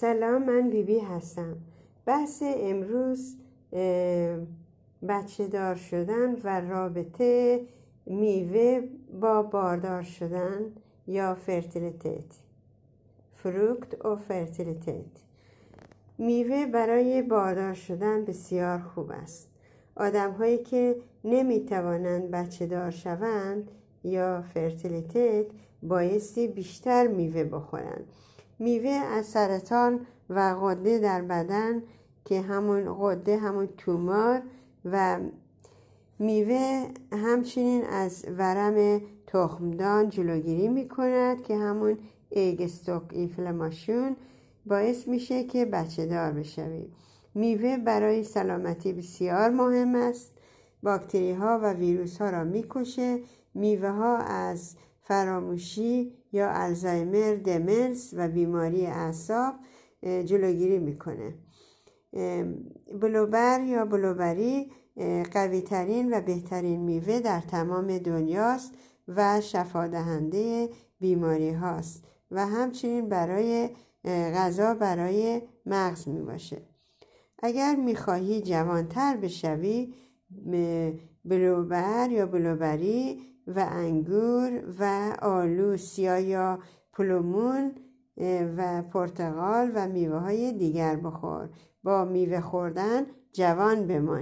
سلام من بیبی هستم. بحث امروز بچه دار شدن و رابطه میوه با باردار شدن یا fertilitet. frukt و fertilitet. میوه برای باردار شدن بسیار خوب است. آدم هایی که نمی توانند بچه دار شوند یا fertilitet بایستی بیشتر میوه بخورند. میوه از سرطان و قده در بدن که همون قده همون تومار و میوه همچنین از ورم تخمدان جلوگیری می کند که همون ایگستوک اینفلاماشون باعث میشه که بچه دار بشوید میوه برای سلامتی بسیار مهم است. باکتری ها و ویروس ها را می‌کشه. میوه ها از فراموشی یا الزایمر دمنس و بیماری اعصاب جلوگیری می‌کنه. بلوبر یا بلوبری قوی ترین و بهترین میوه در تمام دنیاست و شفادهنده بیماری هاست و همچنین برای غذا برای مغز می باشه اگر می‌خواهی جوانتر بشوی بلوبر یا بلوبری و انگور و آلو سیاه یا پلومون و پرتقال و میوه های دیگر بخور. با میوه خوردن جوان بمان.